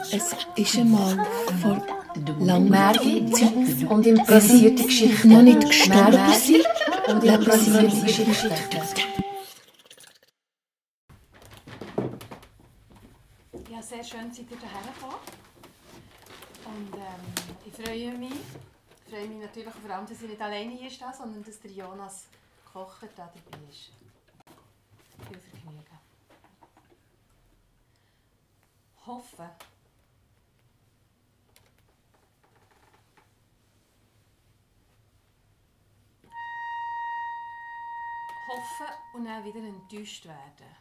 Es ist einmal vor langer Zeit und improvisierte Geschichten. noch nicht gestorben sind. und improvisierte Geschichten. Ja, sehr schön, seid ihr hierher gekommen. Und ähm, ich freue mich. Ich freue mich natürlich vor allem, dass ich nicht alleine hier stehe, sondern dass der Jonas Kocher da dabei ist. Viel Vergnügen. Hoffen. Hoffen und dann wieder enttäuscht werden.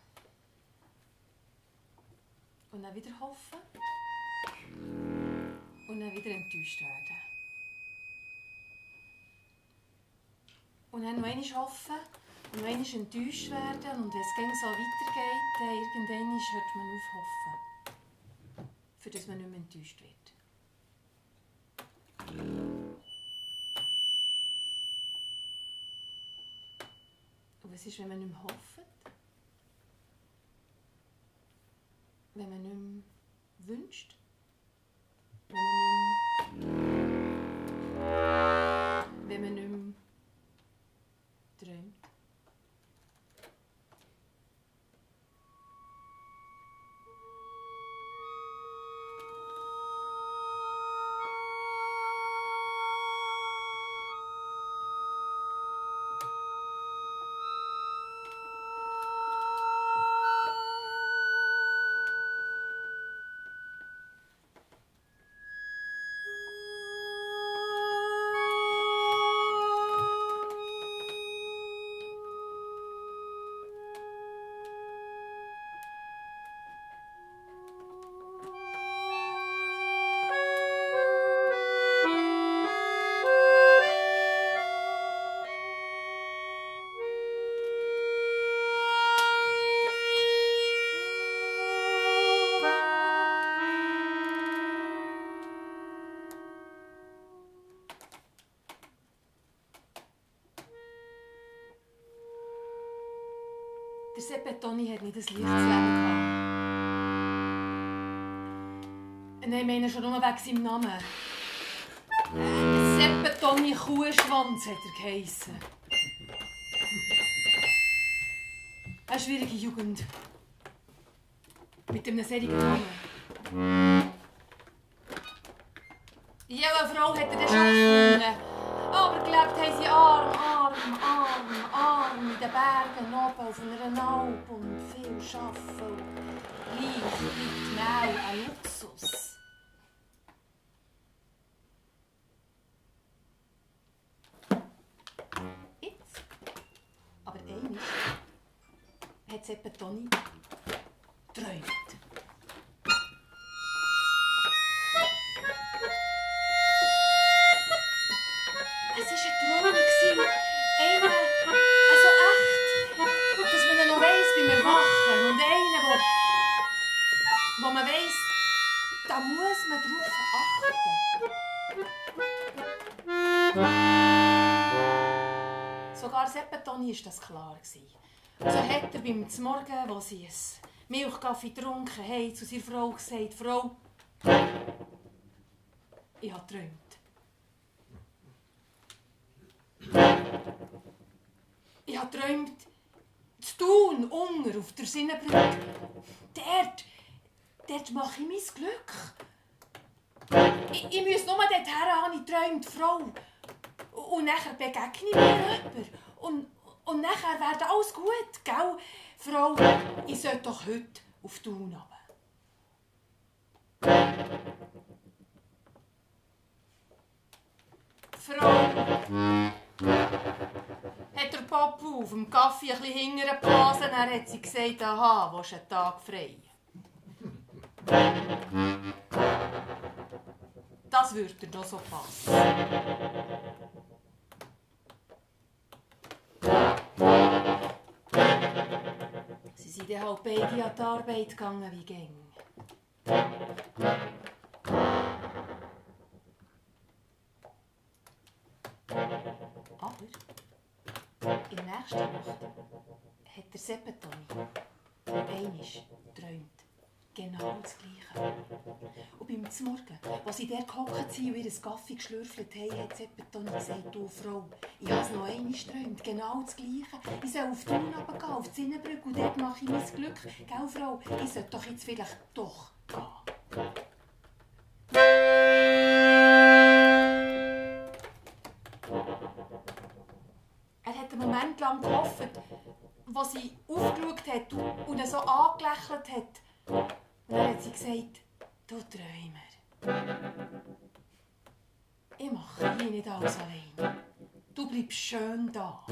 Und dann wieder hoffen. Und dann wieder enttäuscht werden. Und dann noch einmal hoffen und noch einmal enttäuscht werden. Und wenn es so weitergeht, dann irgendwann hört man auf hoffen. Für das man nicht mehr enttäuscht wird. Und was ist, wenn man nicht mehr hofft? Wenn man nicht mehr wünscht? Wenn man nicht Der Sepp Toni hat nicht ein leichtes Leben gehabt. Nein, ich meine schon nur wegen seinem Namen. Sepp Toni Kuhschwanz hat er geheissen. Eine schwierige Jugend. Mit einem solchen Namen. Jede Frau hat er dann schon gefunden. Aber gelebt haben sie arm in den Bergen oben auf einer Alp und viel arbeiten. und Gleich bleibt Mehl Seppetoni war das klar. So hat er beim Morgen, wo sie ein Milchkaffee getrunken haben, zu seiner Frau gesagt, Frau, ich habe geträumt. Ich habe geträumt, zu tun, unter auf der Sinnenbrücke. Dort, dort mache ich mein Glück. Ich, ich muss nur dorthin, habe ich geträumt, Frau. Und nachher begegne ich mir jemand. Und, und nachher wird alles gut, gell? Frau, ich sollte doch heute auf Thun runter. Frau, hat der Papu auf dem Kaffee ein bisschen hinterher geblasen, dann hat sie gesagt, aha, wo ist ein Tag frei? Das würde doch so passen. Sind dann halt beide an die Arbeit gegangen wie gäng. Aber in der nächsten Nacht hat der Seppetoni einmal geträumt. Genau das Gleiche. beim Morgen, als sie dort gehockt sind und ihr Kaffee geschlürfelt haben, hat Seppetoni gesagt, du Frau, ich habe es noch einmal geträumt, genau das Gleiche. Ich soll auf die Thun runtergehen, auf die Zinnenbrücke und dort mache ich mein Glück. Gell, Frau, ich sollte doch jetzt vielleicht doch gehen. Er hat einen Moment lang gehofft, wo sie aufgeschaut hat und ihn so angelächelt hat. Gesagt, du Träumer, ich mache hier nicht alles allein. Du bleibst schön da.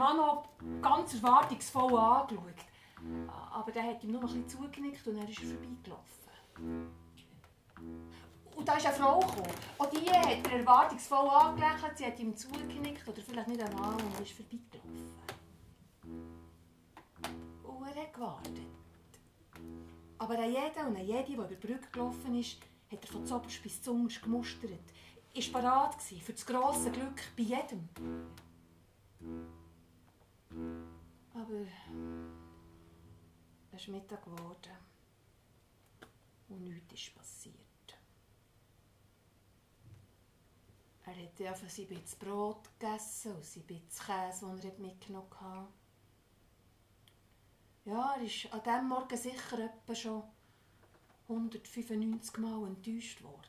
Mann noch ganz erwartungsvoll angeschaut. Aber der hat ihm nur noch ein bisschen zugenickt und dann ist er vorbeigelaufen. Und da ist eine Frau gekommen. Auch die hat er erwartungsvoll angelächelt, sie hat ihm zugenickt oder vielleicht nicht einmal und ist vorbeigelaufen. Und er hat gewartet. Aber an jeden und an jede, die über die Brücke gelaufen ist, hat er von Zoberst bis Zungerst gemustert. Ist parat gewesen für das grosse Glück bei jedem. Aber es ist Mittag geworden und nichts ist passiert. Er hat einfach sein bisschen Brot gegessen und sein bisschen Käse, den er mitgenommen hatte. Ja, er ist an diesem Morgen sicher etwa schon 195 Mal enttäuscht worden.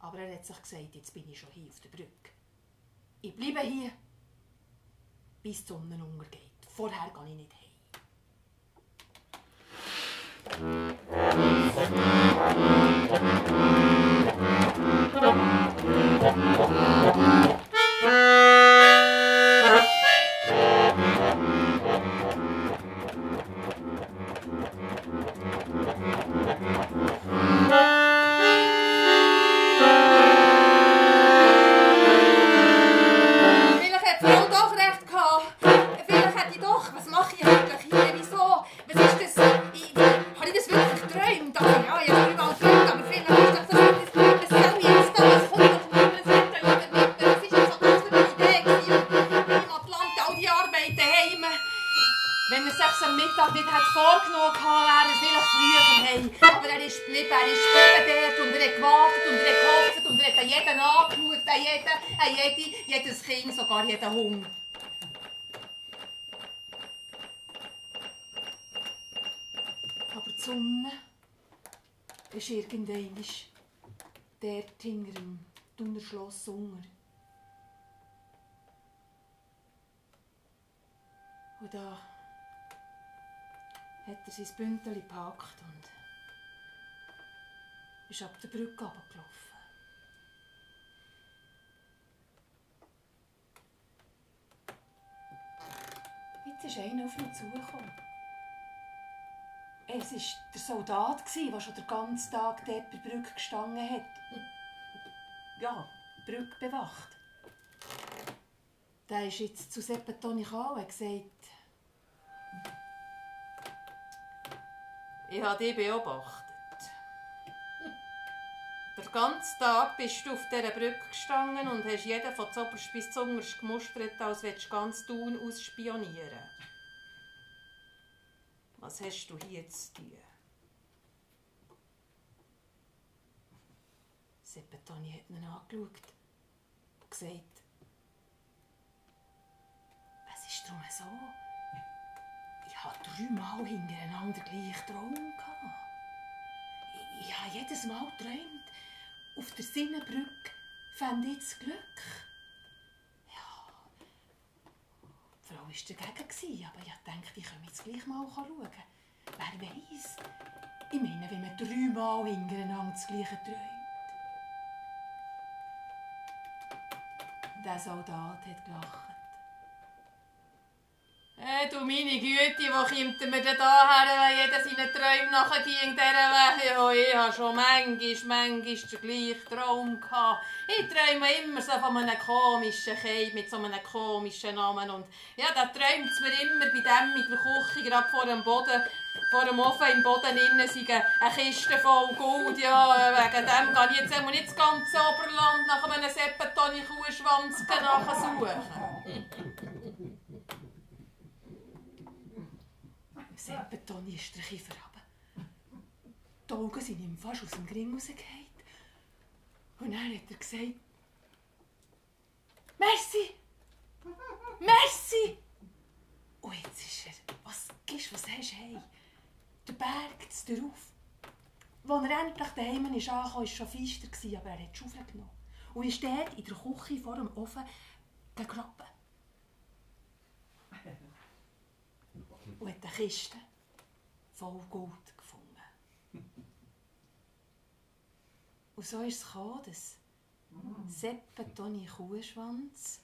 Aber er hat sich gesagt, jetzt bin ich schon hier auf der Brücke. Ich bleibe hier, bis die Sonne untergeht. Vorher gehe ich nicht heim. Vielleicht Mittag nicht hat vorgenommen wäre er vielleicht früher heim. Aber er ist geblieben, er ist geblieben dort und er hat gewartet und er hat gehofft und er hat an jeden angeschaut, an jeden, an jede, jedes Kind, sogar jeden Hund. Aber die Sonne ist irgendwann dort hinter dem Thuner Schloss unter. Und da hat er sein Bündel gepackt und ist ab der Brücke runtergelaufen. Jetzt ist einer auf mich zugekommen. Es war der Soldat, der schon den ganzen Tag dort bei der Brücke gestanden hat. Ja, die Brücke bewacht. Der ist jetzt zu Seppetoni gekommen und hat gesagt, ich habe dich beobachtet. Den ganzen Tag bist du auf dieser Brücke gestanden und hast jeden von Zoberst bis Zungerst gemustert, als würdest du ganz Thun ausspionieren. Was hast du hier zu tun? Seppetoni hat ihn angeschaut und gesagt. Es ist darum so, ich habe dreimal hintereinander gleich Traum. Ich, habe jedes Mal geträumt, auf der Sinnenbrücke fände ich das Glück. Ja, die Frau war dagegen, aber ich dachte, ich komme jetzt gleich mal schauen. Wer weiß? Ich meine, wenn man dreimal hintereinander das Gleiche träumt. Der Soldat hat gelacht. Hey, du meine Güte, wo kommt mir denn da her, wenn jeder seinen Träumen nachging, dieser Weg? Ja, ich habe schon manchmal, manchmal den gleichen Traum gehabt. Ich träume immer so von einem komischen Kind mit so einem komischen Namen. Und ja, da träumt es mir immer bei dem mit der Küche, gerade vor dem Boden, vor dem Ofen im Boden innen, sei eine Kiste voll Gold. Ja, wegen dem gehe ich jetzt einmal nicht das ganze Oberland nach einem Seppentoni-Kuhschwanz nachsuchen. Seppentoni ist der Kiefer runter. Die Augen sind ihm fast aus dem Gring rausgefallen. Und dann hat er gesagt, Merci! Merci! Und jetzt ist er, was gibst was hast du, hey? Der Berg jetzt darauf. Als er endlich daheim ist angekommen, war es schon feister, aber er hat die Schaufel genommen. Und ist dort in der Küche vor dem Ofen gegraben. Und hat eine Kiste voll Gold gefunden. Und so ist es gekommen, dass Seppe Toni Kuhschwanz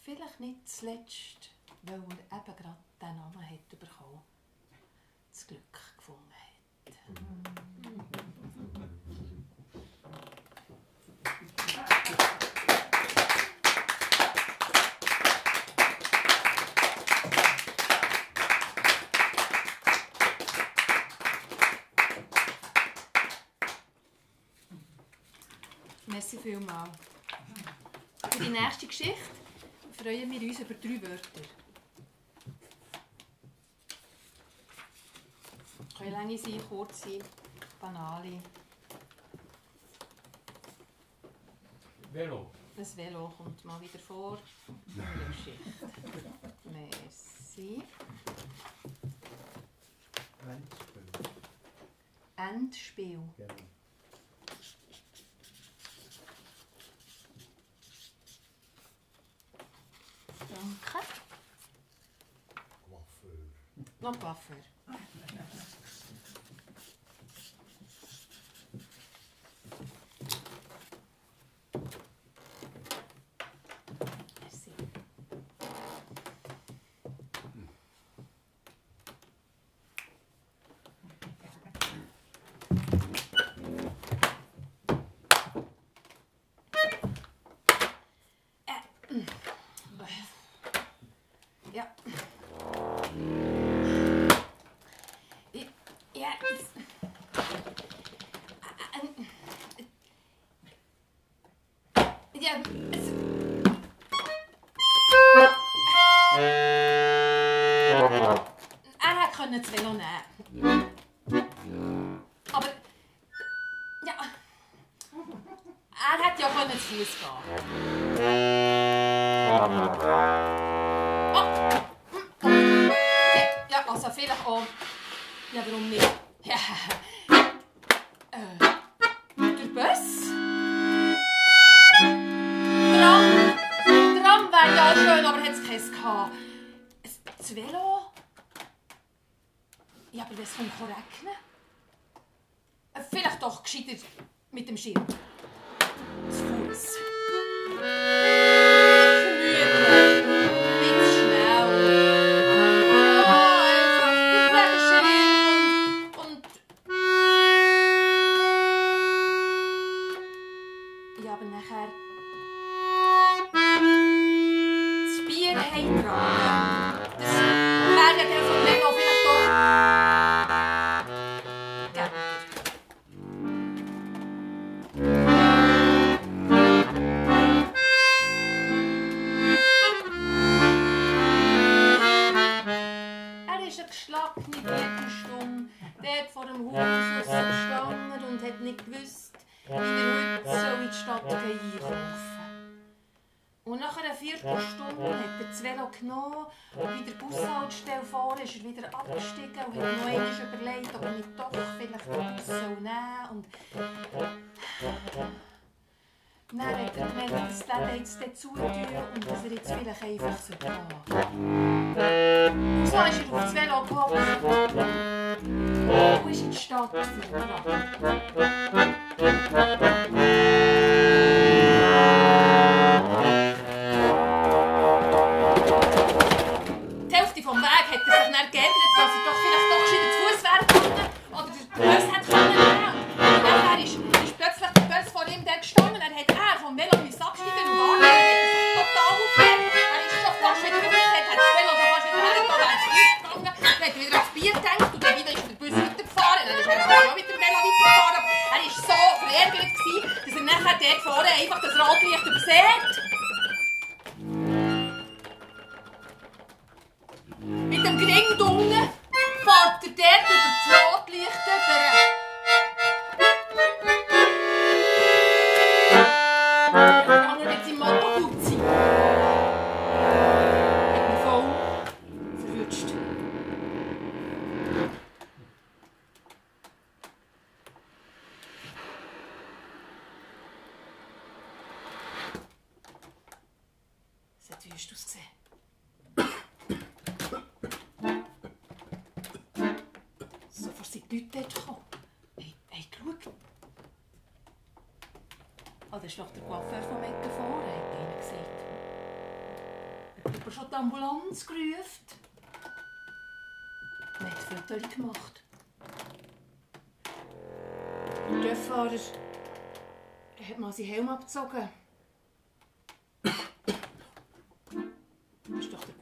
vielleicht nicht zuletzt, weil er eben gerade diesen Namen hat bekommen, das Glück gefunden hat. Merci vielmals. Für die nächste Geschichte freuen wir uns über drei Wörter. Können lange sein, kurz sein, banale. Velo. Das Velo kommt mal wieder vor. der Geschichte. Merci. Endspiel. Endspiel. Genau. Danke. Coiffeur. Noch Coiffeur. Merci. Äh, mm. Ja. Ja, ist. Ja, es. Er konnte das Velo nehmen. Aber. Ja. Er hätte ja können zu Fuß gehen. Ja, also vielleicht auch. Ja, warum nicht? Äh, der Bus? Tram? Tram wäre ja schön, aber hat es keins gehabt. Das Velo? Ja, aber das kommt regnen. Äh, Vielleicht doch gescheiter mit dem Schirm. Zu Fuß. Abgestiegen und hat noch einmal überlegt, ob nicht doch vielleicht den Bus soll. Nehmen und dann hat er gemerkt, dass der jetzt zutun und dass er jetzt vielleicht einfach so gehen Und so ist er auf das Velo gehockt und ist in die Stadt? gefahren. Dann geärgert, dass er doch vielleicht doch gescheiter zu Fuß wäre gegangen oder den Bus hätte können. Und dann ist, ist plötzlich der Bus vor ihm der gestanden. Dann hat er vom Velo müssen absteigen und warten. Dann hat er sich total aufgeregt. Er ist schon fast wieder raus, hat das Velo schon fast wieder hergegangen, er ist rausgegangen. Dann hat er wieder ans Bier gedacht und dann wieder ist der Bus weitergefahren. Dann ist er auch mit dem Velo weitergefahren. Aber er war so verärgert, gewesen, dass er nachher dort vorne einfach das Rotlicht übersät.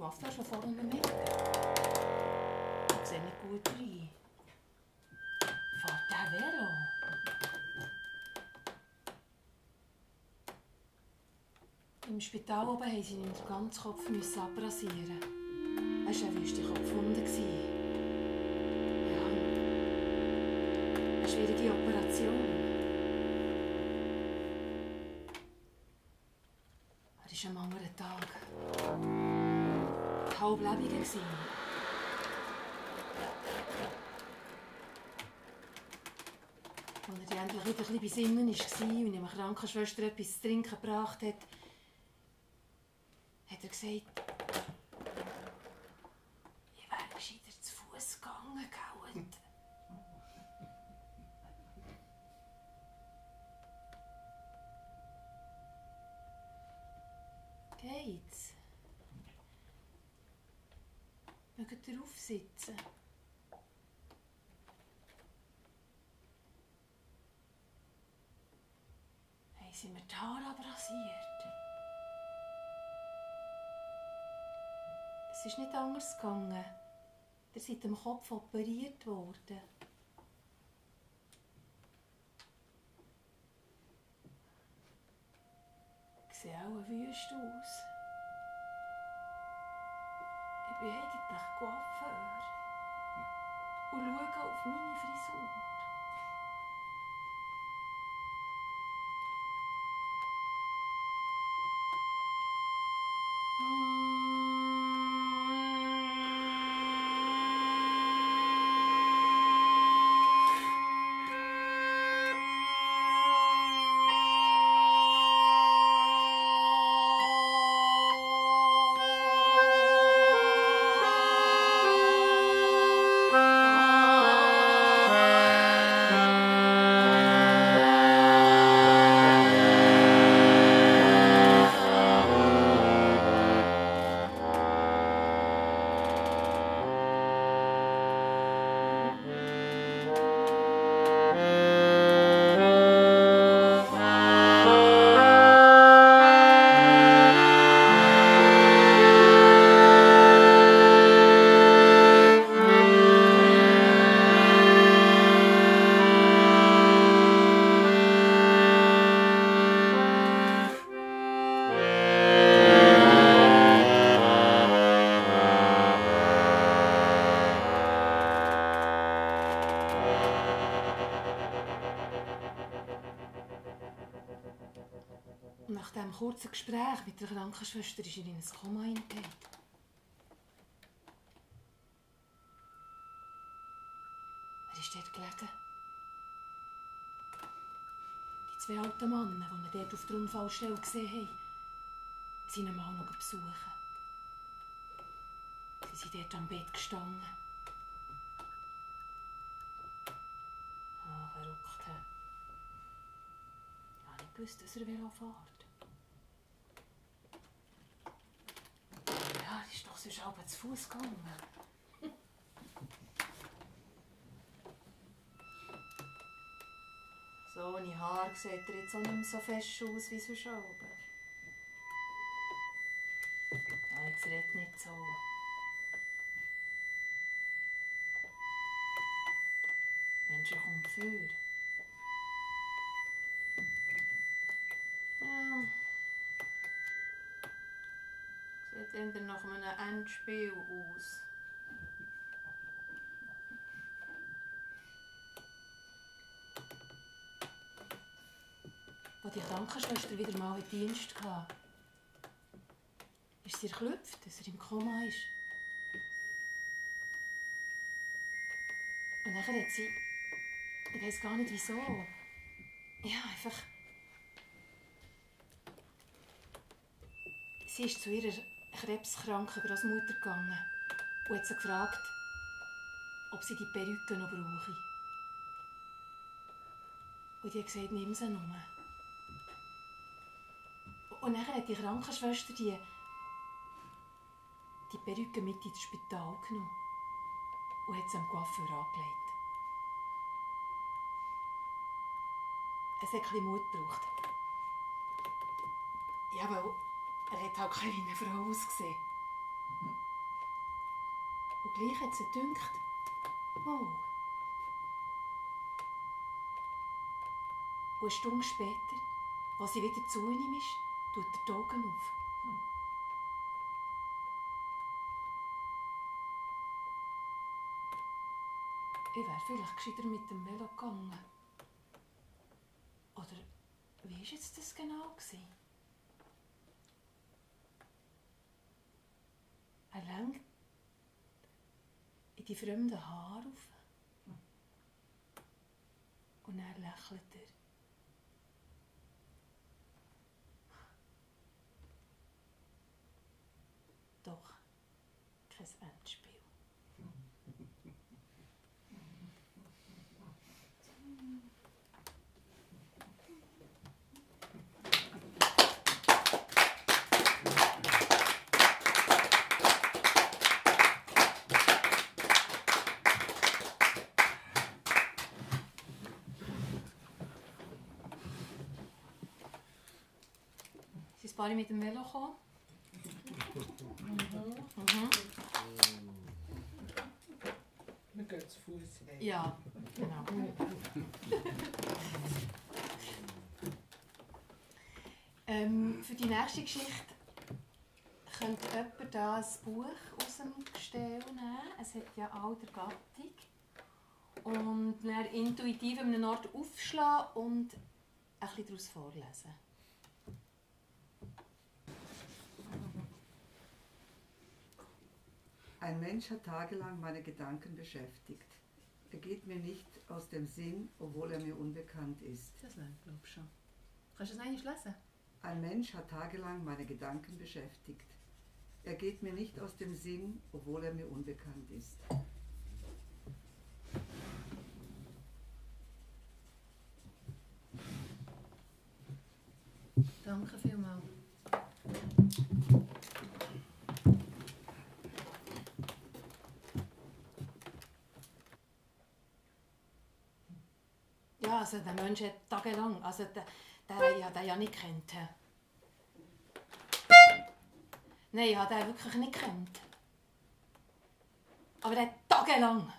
Ist Coiffeur schon vorne im Ecken. Ich sehe nicht gut rein. Fahrt der Velo? Im Spital oben mussten sie ihm den ganzen Kopf abrasieren. Es war ein wüster Kopfwunde. Ja. Eine schwierige Operation. Er war am anderen Tag halb lebendig. gewesen. Als er endlich wieder ein bisschen bei Sinnen war und ihm eine Krankenschwester etwas zu trinken gebracht hat, hat er gesagt, ich wäre gescheiter zu Fuß gegangen, gell? Und Geht's? Aufsitzen? Haben sie mir die Haare abrasiert? Es ist nicht anders gegangen. Ihr seid am Kopf operiert worden. Ich sehe auch wüst aus. Ich bin eigentlich Coiffeur und schaue auf meine Frisur. Kurzen Gespräch mit der Krankenschwester ist er in ein Koma hineingegangen. Er ist dort gelegen. Die zwei alten Männer, die wir dort auf der Unfallstelle gesehen haben, sind ihn mal noch besuchen. Sie sind dort am Bett gestanden. Ah, verrückt. Ich habe nicht dass er Velo fährt. Ja, er ist doch sonst auch zu Fuß gegangen. So ohne Haar sieht er jetzt auch nicht mehr so fest aus wie sonst oben. Ja, jetzt red nicht so. Mensch, er kommt vor. Aus. Als die Krankenschwester wieder mal in Dienst hatte, ist sie erklüpft, dass er im Koma ist. Und dann hat sie, ich weiß gar nicht wieso, ja, einfach. Sie ist zu ihrer krebskranken Großmutter gegangen und hat sie gefragt, ob sie die Perücke noch brauche. Und die hat gesagt, nimm sie nur. Und dann hat die Krankenschwester die, die Perücke mit ins Spital genommen und hat sie am Coiffeur angelegt. Es hat ein bisschen Mut gebraucht. Ja, weil er hat halt keine wie eine Frau ausgesehen. Und gleich hat sie gedacht, oh. Und eine Stunde später, als sie wieder zu ihm ist, tut er die Augen auf. Ich wäre vielleicht gescheiter mit dem Velo gegangen. Oder wie war jetzt das genau? Gewesen? Er lenkt in die fremden Haare auf. Und er lächelt er. Doch kein Endspiel. Ein paar mit dem Velo gekommen? Mhm. Wir gehen zu Fuß. Ja, genau. ähm, für die nächste Geschichte könnte jemand da ein Buch aus dem Gestell nehmen. Es hat ja auch der Gattung. Und dann intuitiv an einem Ort aufschlagen und ein bisschen daraus vorlesen. Ein Mensch hat tagelang meine Gedanken beschäftigt. Er geht mir nicht aus dem Sinn, obwohl er mir unbekannt ist. Das lernt glaube ich schon. Kannst du das eigentlich lesen? Ein Mensch hat tagelang meine Gedanken beschäftigt. Er geht mir nicht aus dem Sinn, obwohl er mir unbekannt ist. Danke vielmals. Ja, also der Mensch hat tagelang, also der, der, der ja nicht kennt. Nein, ich habe wirklich nicht kennt. Aber der tagelang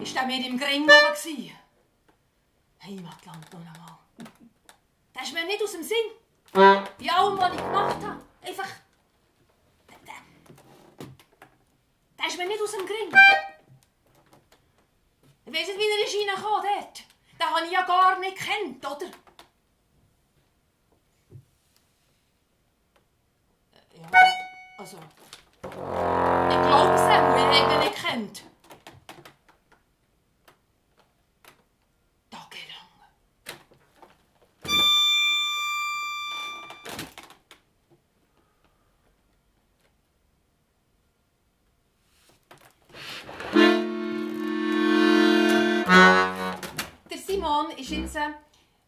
ist der mir im Gring oben gsi. Heimatland noch einmal. Der ist mir nicht aus dem Sinn. Bei allem, was ich gemacht habe. Einfach. Der, ist mir nicht aus dem Gring. Ich weiss nicht, wie er ist reingekommen dort. Den habe ich ja gar nicht kennt, oder? Äh, ja, also. Ich glaube es, er hat ihn nicht kennt.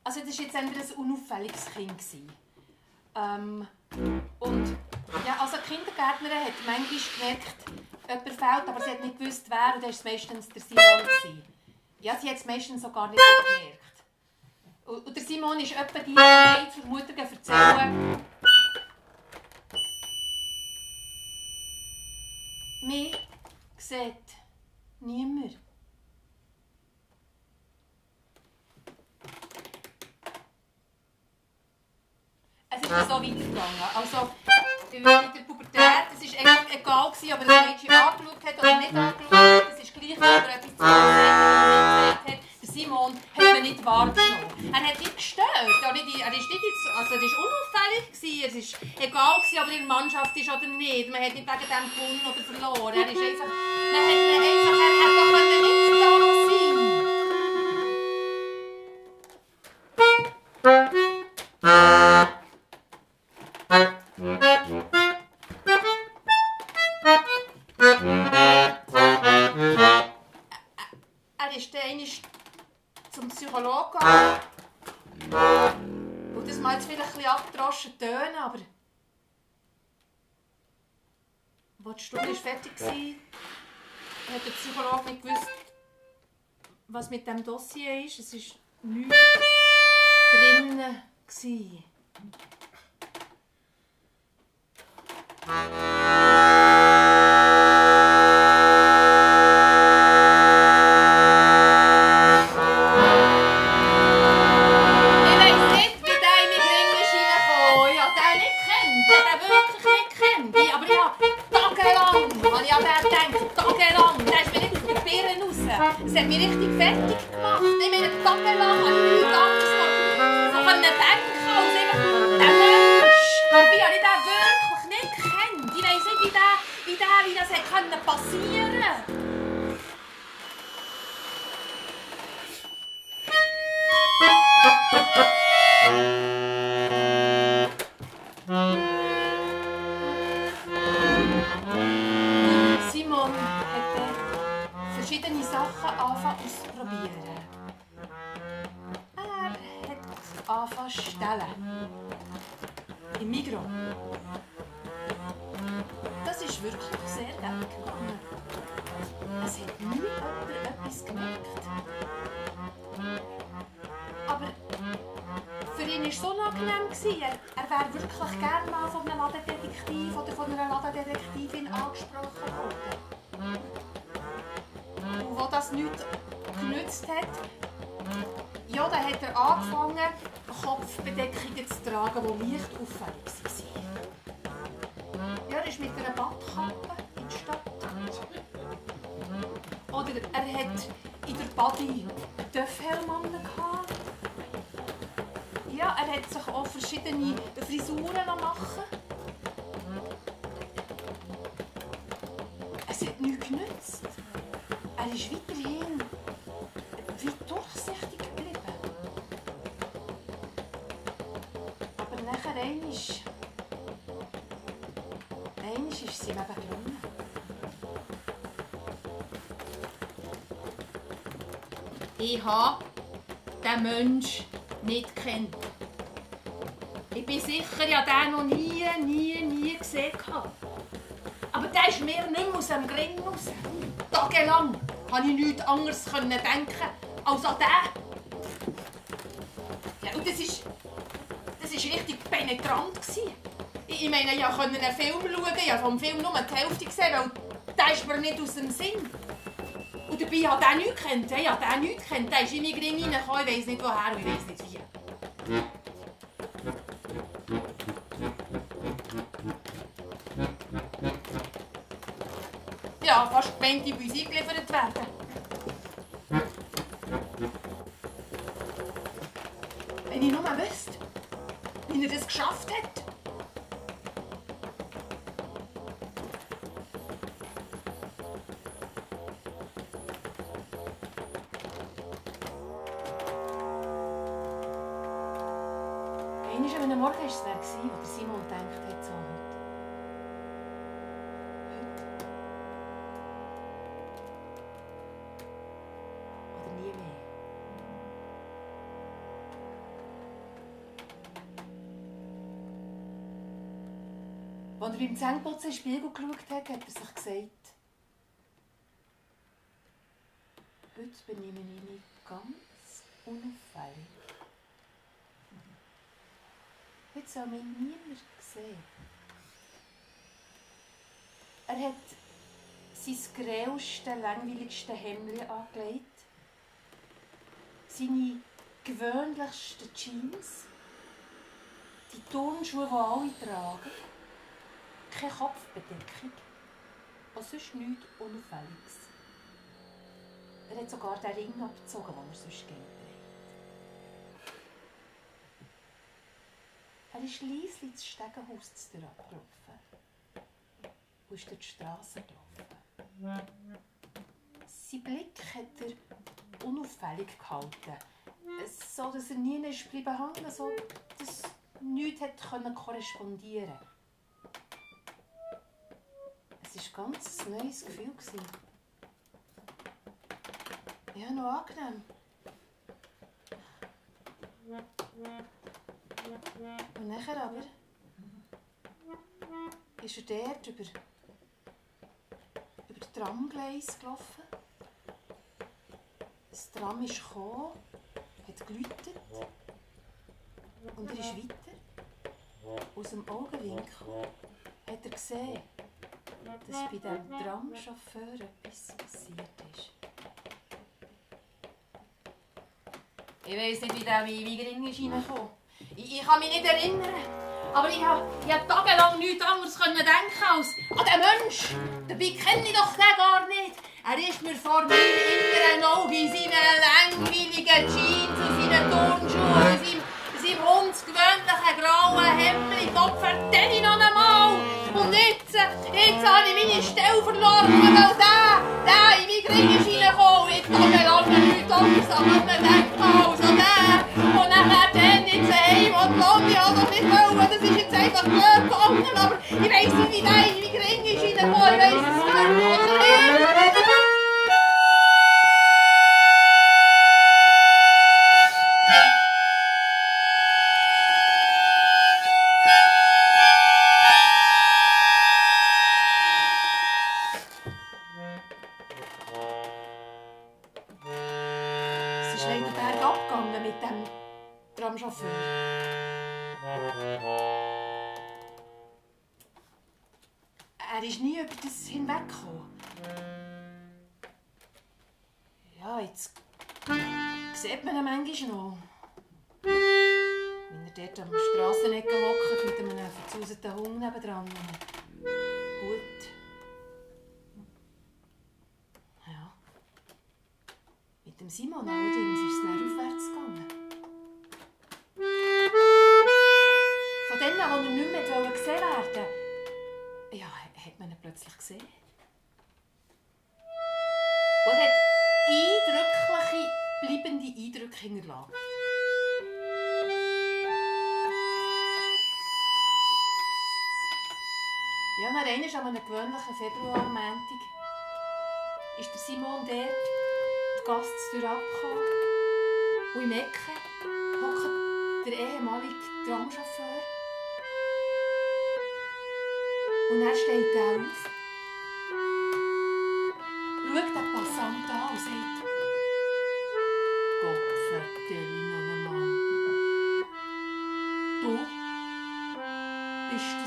Also das war jetzt eher ein unauffälliges Kind. Ähm, und ja, also die Kindergärtnerin hat manchmal gemerkt, jemand fehlt, aber sie hat nicht gewusst, wer, und dann war es meistens der Simon. Gewesen. Ja, sie hat es meistens so gar nicht gemerkt. Und, und der Simon ist etwa die, die zur Mutter erzählen. Mich sieht niemand. So weitergegangen. Also, in der Pubertät, es war egal, gewesen, ob er das Mädchen angeschaut hat oder nicht angeschaut hat. Es ist gleich, ob er etwas zu ihm gesagt hat. Der Simon hat man nicht wahrgenommen. Er hat nicht gestört. Nicht, er ist nicht jetzt, also er ist unauffällig. Gewesen. Es war egal, gewesen, ob er in der Mannschaft ist oder nicht. Man hat nicht wegen dem gewonnen oder verloren. Er ist einfach, man hat einfach, er hat doch nicht da sein Stunde fertig war, hat der Psychologe nicht gewusst, was mit dem Dossier ist. Es war nichts drinnen. gewesen. Es hat mich richtig fertig wie durchsichtig geblieben. Aber nachher einmal... Einmal ist es ihm eben gelungen. Ich habe den Mensch nicht kennt. Ich bin sicher, ich habe den noch nie, nie, nie gesehen. gehabt. Aber der ist mir nicht mehr aus dem Gring raus. Tagelang konnte ich nichts anderes denken als an den. Ja, und das ist, das ist richtig penetrant. Gewesen. Ich, ich meine, ich konnte einen Film schauen, ich habe vom Film nur die Hälfte gesehen, weil der ist mir nicht aus dem Sinn. Und dabei hat er nichts gekannt. Ich habe den nichts gekannt. Der ist in Ring reingekommen. Ich weiss nicht woher und ich weiss nicht wie. Ja, fast die bei uns eingeliefert werden. Geschafft hat. Zähneputzen in den Spiegel geschaut hat, hat er sich gesagt, heute benehme ich mich ganz unauffällig. Heute soll mich niemand sehen. Er hat sein grellste, langweiligste Hemd angelegt, seine gewöhnlichsten Jeans, die Turnschuhe, die alle tragen, keine Kopfbedeckung und sonst nichts Unauffälliges. Er hat sogar den Ring abgezogen, den er sonst gerne trägt. Er ist leise ins Stegenhaus zu dir abgelaufen und ist durch die Straße gelaufen. Sein Blick hat er unauffällig gehalten, so dass er nie ist bleiben hängen, so dass nichts hat korrespondieren ganz neues Gefühl. Ja, noch angenehm. Und nachher aber ist er dort über, über das Tramgleis gelaufen. Das Tram ist gekommen, hat geläutet und er ist weiter. Aus dem Augenwinkel hat er gesehen, dass bei diesem Tramchauffeur etwas passiert ist. Ich weiß nicht, wie der Weingring ist reingekommen. Ich, ich kann mich nicht erinnern. Aber ich habe, ich habe tagelang nichts anderes denken als an den Mensch. Dabei kenne ich doch den gar nicht. Er ist mir vor meinem inneren Auge in seinen langweiligen Jeans und seinen Turnschuhen seinem, seinem hundsgewöhnlichen grauen Hemd Kopf vertelle ich noch einmal. Jetzt, jetzt habe ich meine Stelle verloren, weil der, der in meinen Ring ist reingekommen. Jetzt tagelang nichts anderes an man denken als an den. Und dann dann jetzt heim und ich auch noch nicht wollen. Das ist jetzt einfach blöd gegangen. Aber ich weiss nicht, wie der in meinen Ring ist reingekommen. Ich weiss es nicht. Ja, nach einmal an einem gewöhnlichen Februarmontag ist der Simon dort die Gasttür abgekommen. Und im Ecke hockt der ehemalige Tramchauffeur. Und er steht da auf, schaut den Passant an und sagt, Gott vertelle noch einmal. Du bist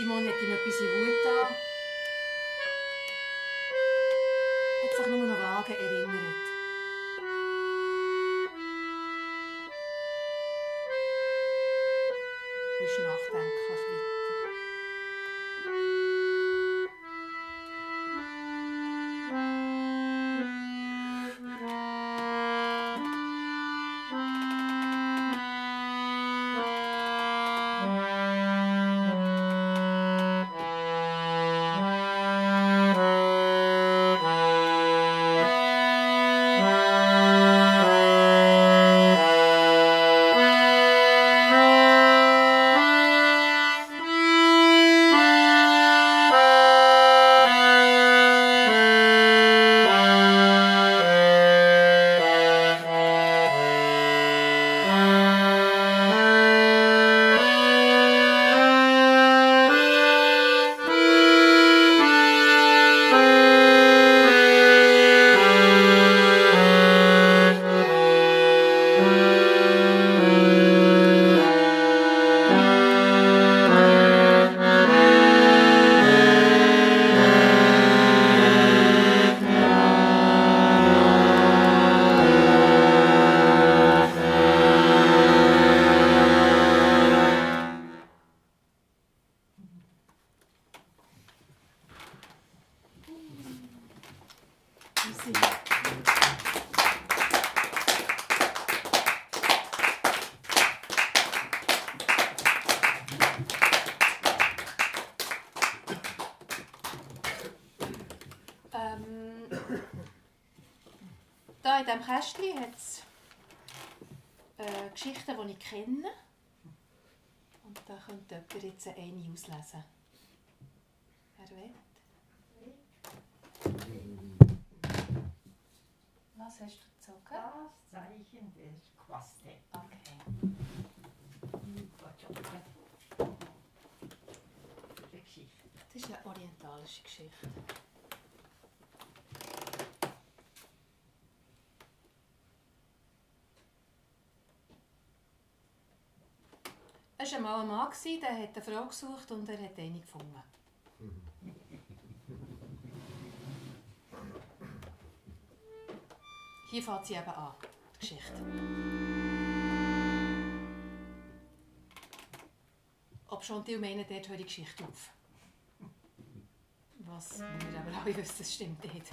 Simon hat ihm etwas in Hut an. Hat sich nur noch vage erinnert. Und ist nachdenklich weiter. Könnte jemand jetzt eine auslesen. Wer will? Was hast du gezogen? Das Zeichen der Quaste. Okay. Das ist eine orientalische Geschichte. War einmal ein Mann, der hat eine Frau gesucht und er hat eine gefunden. Hier fängt sie eben an, die Geschichte. Ob schon die meinen, dort hört die Geschichte auf. Was wir aber alle wissen, das stimmt nicht.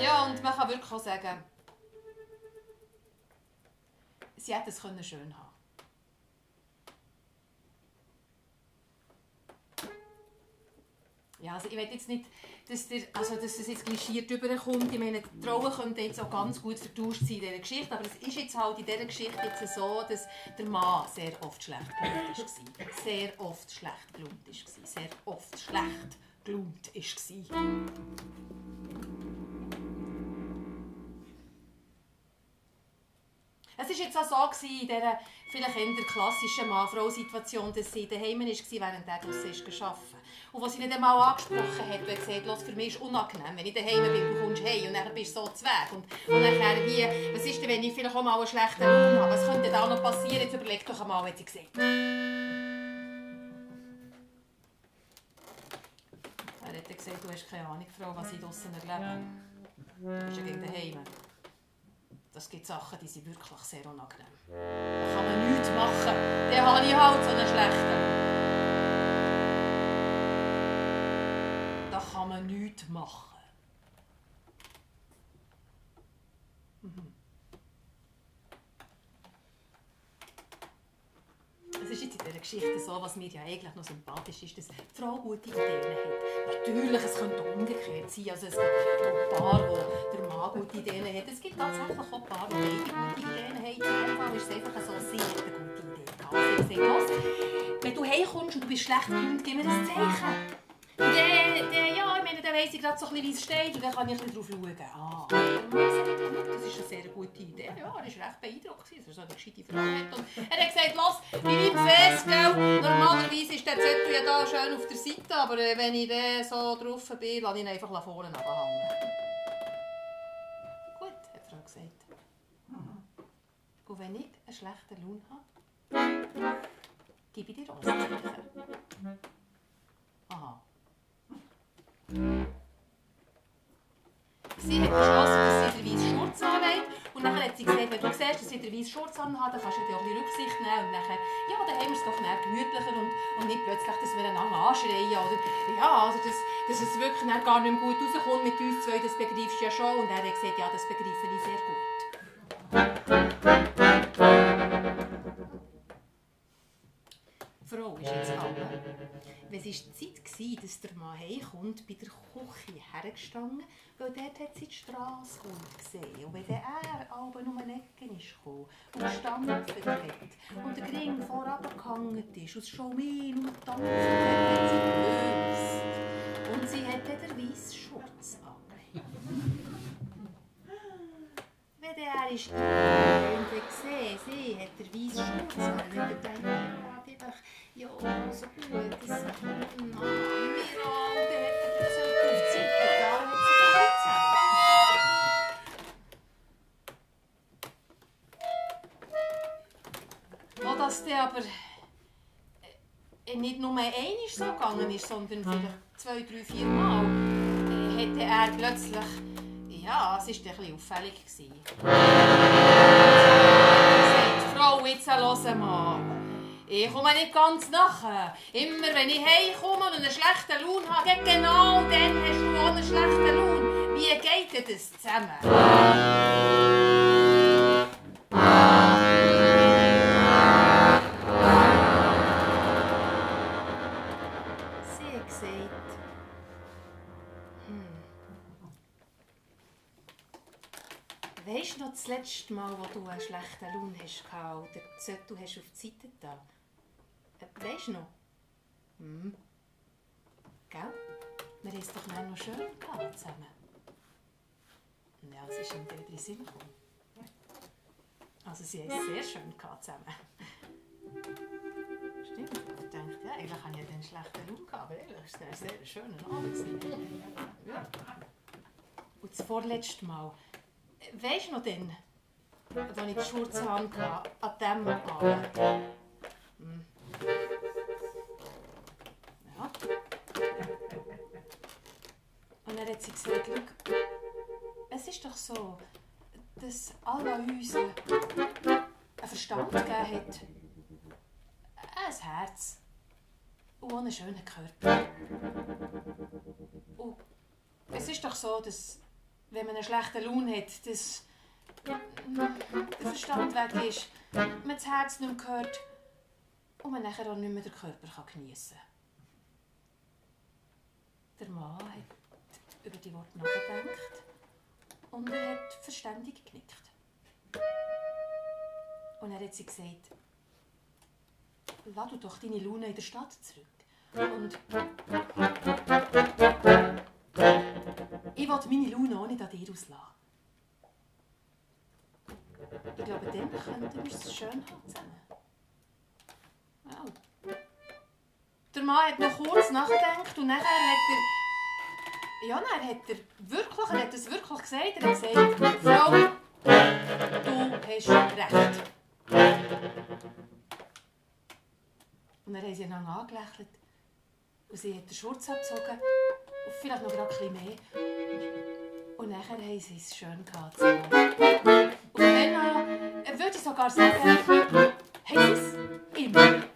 Ja, und man kann wirklich auch sagen, sie hätte es schön haben Ja, also ich will jetzt nicht, dass, der, also dass es jetzt klischiert rüberkommt. Ich meine, die Frauen könnten jetzt auch ganz gut vertauscht sein in dieser Geschichte, aber es ist jetzt halt in dieser Geschichte jetzt so, dass der Mann sehr oft schlecht gelaunt war. Sehr oft schlecht gelaunt war. Sehr oft schlecht gelaunt war. Es war jetzt auch so in dieser vielleicht eher klassischen Mann-Frau-Situation, dass sie daheim war, während er draussen ist arbeiten. Und was sie nicht einmal angesprochen hat, weil gesagt für mich ist es unangenehm, wenn ich daheim bin, du kommst heim und dann bist du so zu Weg. Und, und dann wie, was ist denn, wenn ich vielleicht auch mal einen schlechten Raum habe? Was könnte da noch passieren? Jetzt überleg doch einmal, hat sie gesagt. Er hat gesagt, du hast keine Ahnung, Frau, was ich draussen erlebe. Du bist ja gegen daheim. Das gibt Sachen, die sind wirklich sehr unangenehm. Da kann man nichts machen. Dann habe ich halt so einen schlechten. Nichts machen. Mhm. Es ist jetzt in dieser Geschichte so, was mir ja eigentlich noch sympathisch ist, dass die Frau gute Ideen hat. Natürlich, es könnte umgekehrt sein. Also es gibt auch Paar, wo der Mann gute Ideen hat. Es gibt tatsächlich auch Paar, die beide gute Ideen haben. In diesem Fall ist es einfach so, sie hat eine gute Idee. Also wenn du heimkommst und du bist schlecht gelaunt, gib mir ein Zeichen. Und dann, weiss ich gerade so ein bisschen, wie es steht und dann kann ich ein bisschen drauf schauen. Ah, das ist eine sehr gute Idee. Ja, er war recht beeindruckt, dass er so eine gescheite Frau hat. Und er hat gesagt, los, wie weit fährst du? Normalerweise ist der Zettel ja da schön auf der Seite, aber äh, wenn ich dann so drauf bin, lasse ich ihn einfach vorne runterhängen. Gut, hat Frau gesagt. Und wenn ich einen schlechten Lohn habe, gebe ich dir Rosenzeichen. Aha. Sie hat beschlossen, dass sie den weißen Schurz anlegt. Und dann hat sie gesagt, wenn du siehst, dass sie den weißen Schurz anhat, dann kannst du dir auch bisschen Rücksicht nehmen. Und nachher, ja, dann haben wir es doch mehr gemütlicher und, und nicht plötzlich, dass wir einander anschreien. Oder, ja, also, dass, dass es wirklich gar nicht mehr gut rauskommt mit uns zwei, das begreifst du ja schon. Und er hat gesagt, ja, das begreife ich sehr gut. Frau ist jetzt alle. Es die Zeit war, dass der Mann heimkommt, bei der Küche hergestanden, weil dort hat sie die Strasse gesehen. Und wenn dann er aber um eine Ecke ist gekommen und gestanden hat und der Ring vorab gehangen ist und schon mehr tanzen, dann hat sie gelöst. Und sie hat dann den weißen Schurz angelegt. Wenn er ist und gesehen, sie hat den weißen Schurz angelegt, dann denkt er, ja, so gut, das ist Mann, Miral, der hat das so auf die Seite da, hat sich zusammen. Wo das dann aber äh, nicht nur einmal so gegangen ist, sondern vielleicht zwei, drei, vier Mal, äh, hätte er plötzlich, ja, es war ein bisschen auffällig. Gewesen. Sagt, Frau, jetzt hören mal. Ich komme nicht ganz nachher. Immer wenn ich heimkomme und einen schlechten Lohn habe, genau dann hast du auch einen schlechten Lohn. Wie geht denn das zusammen? Hm. Weißt du noch das letzte Mal, wo du einen schlechten Lohn hast oder die Zettel hast auf die Seite da? Weißt du noch? Hm. Gell? Wir haben es doch noch schön gehabt zusammen. Ja, es ist ihm wieder in den Sinn gekommen. Also sie haben es sehr schön gehabt zusammen. Stimmt. Ich dachte, ja, eigentlich habe ich ja den schlechten Lohn gehabt, aber ehrlich, es war ein sehr schöner Abend. Ja. Und das vorletzte Mal. Weisst du noch denn, als ich die Schurze hatte, an diesem Abend? Hm. Und dann hat sie gesagt, «Schau, es ist doch so, dass Allah uns einen Verstand gegeben hat, ein Herz und einen schönen Körper. Und es ist doch so, dass wenn man einen schlechten Lohn hat, dass der Verstand weg ist, man das Herz nicht mehr hört und man nachher auch nicht mehr den Körper geniessen kann. Der Mann hat über die Worte nachgedacht und er hat verständig genickt. Und er hat sie gesagt, lass du doch deine Laune in der Stadt zurück. Und ich will meine Laune auch nicht an dir auslassen. Ich glaube, dann könnten wir es schön haben zusammen. Ja. Der Mann hat noch kurz nachgedacht und nachher hat er... Ja, dann hat er wirklich, er hat es wirklich gesagt. Er hat gesagt, Frau, du hast recht. Und dann haben sie einander angelächelt. Und sie hat den Schurz abgezogen. Und vielleicht noch ein bisschen mehr. Und nachher haben sie es schön gehabt. Und dann äh, würde ich sogar sagen, haben sie es immer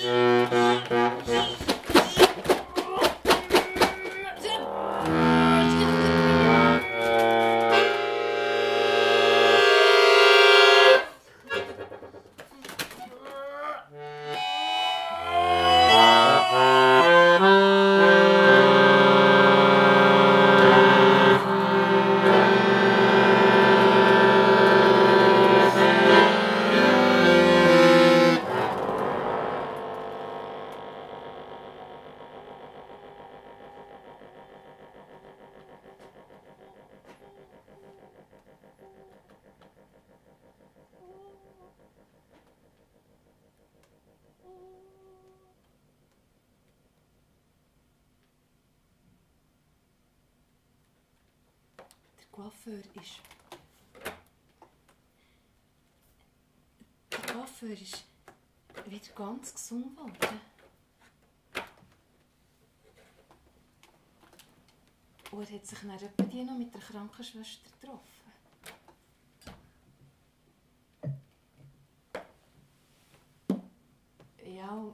Der ist wieder ganz gesund geworden. Und er hat sich dann etwa noch mit der Krankenschwester getroffen. Ja,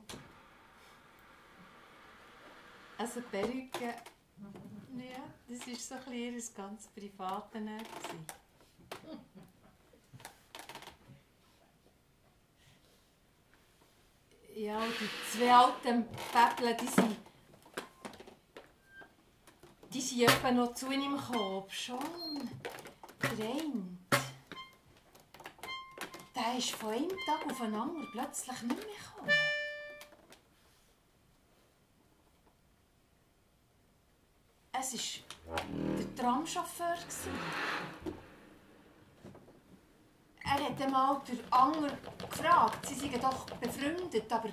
also Perücke, ja, das war so ein bisschen ihr ganz privates Nähe. gewesen. Ja, die zwei alten Päppel, die sind... Die sind etwa noch zu ihm gekommen. Schon. Der. Der ist von einem Tag auf den anderen plötzlich nicht mehr gekommen. Es war der Tramchauffeur. Er hat einmal den Anger gefragt, sie seien doch befreundet, aber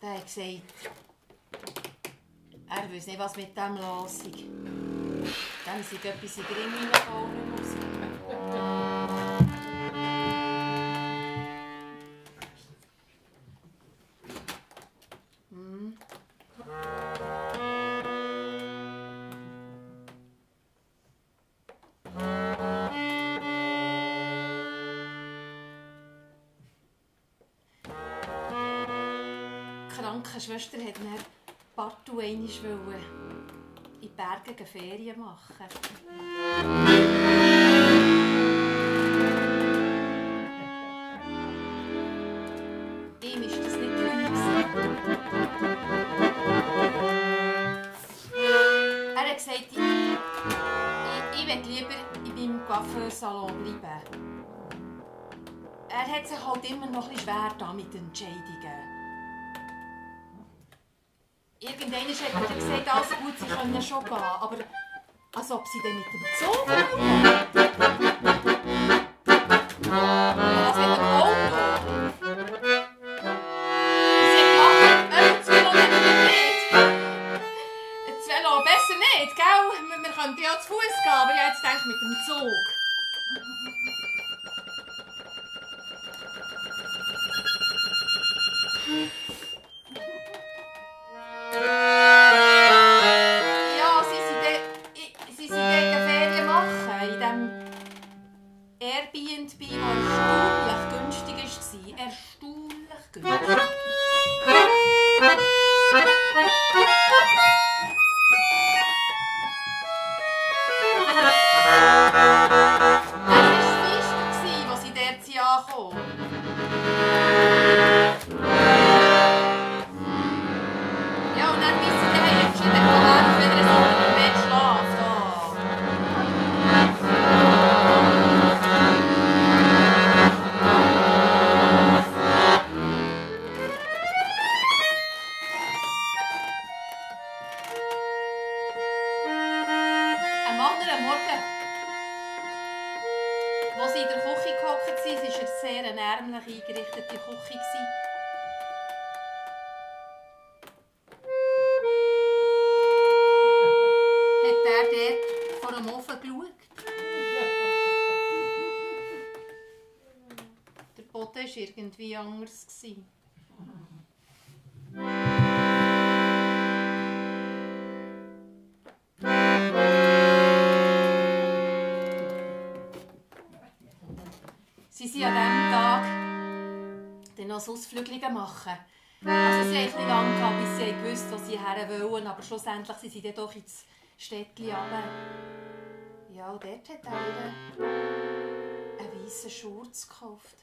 der hat gesagt, er weiß nicht, was mit dem los ist. Dem sind etwas in den Ring Die Krankenschwester hat dann partout einmal in die Berge Ferien machen. Ihm ist das nicht gelungen. Er hat gesagt, ich, ich, ich lieber in meinem Coiffeursalon bleiben. Er hat sich halt immer noch ein bisschen schwer da mit Entscheidungen. Irgendwann hat er gesagt, alles gut, sie können schon gehen, aber als ob sie dann mit dem Zug gehen. Was mit dem Auto? Sie gelacht, äh, das Velo besser nicht? Wir, könnten ja zu Fuß gehen, aber jetzt gedacht, mit dem Zug. Ja, Noch Ausflüge machen. Also sie haben ein bisschen lang bis sie gewusst wo sie her wollen, aber schlussendlich sind sie dann doch ins Städtchen runter. Ja, und dort hat er ihr einen weißen Schurz gekauft.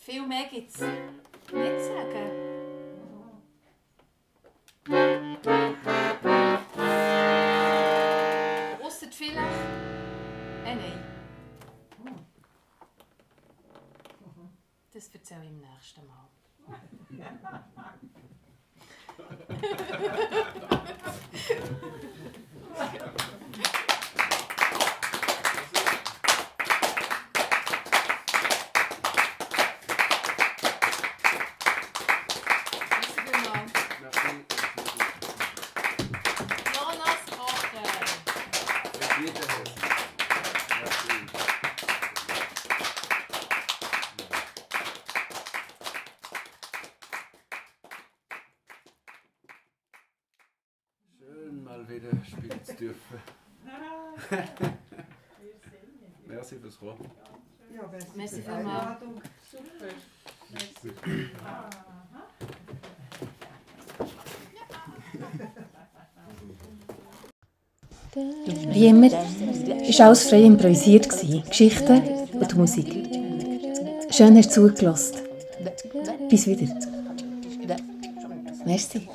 Viel mehr gibt es nicht zu sagen. Erzähle ich im nächsten Mal. Merci vielmals. Jonas Kocher. Schön mal wieder spielen zu dürfen. Merci fürs Kommen. Ja, merci, Merci für die vielmals. Einladung. Super. Wie immer war alles frei improvisiert. gewesen. Geschichten und Musik. Schön hast du zugelassen. Bis wieder. Merci.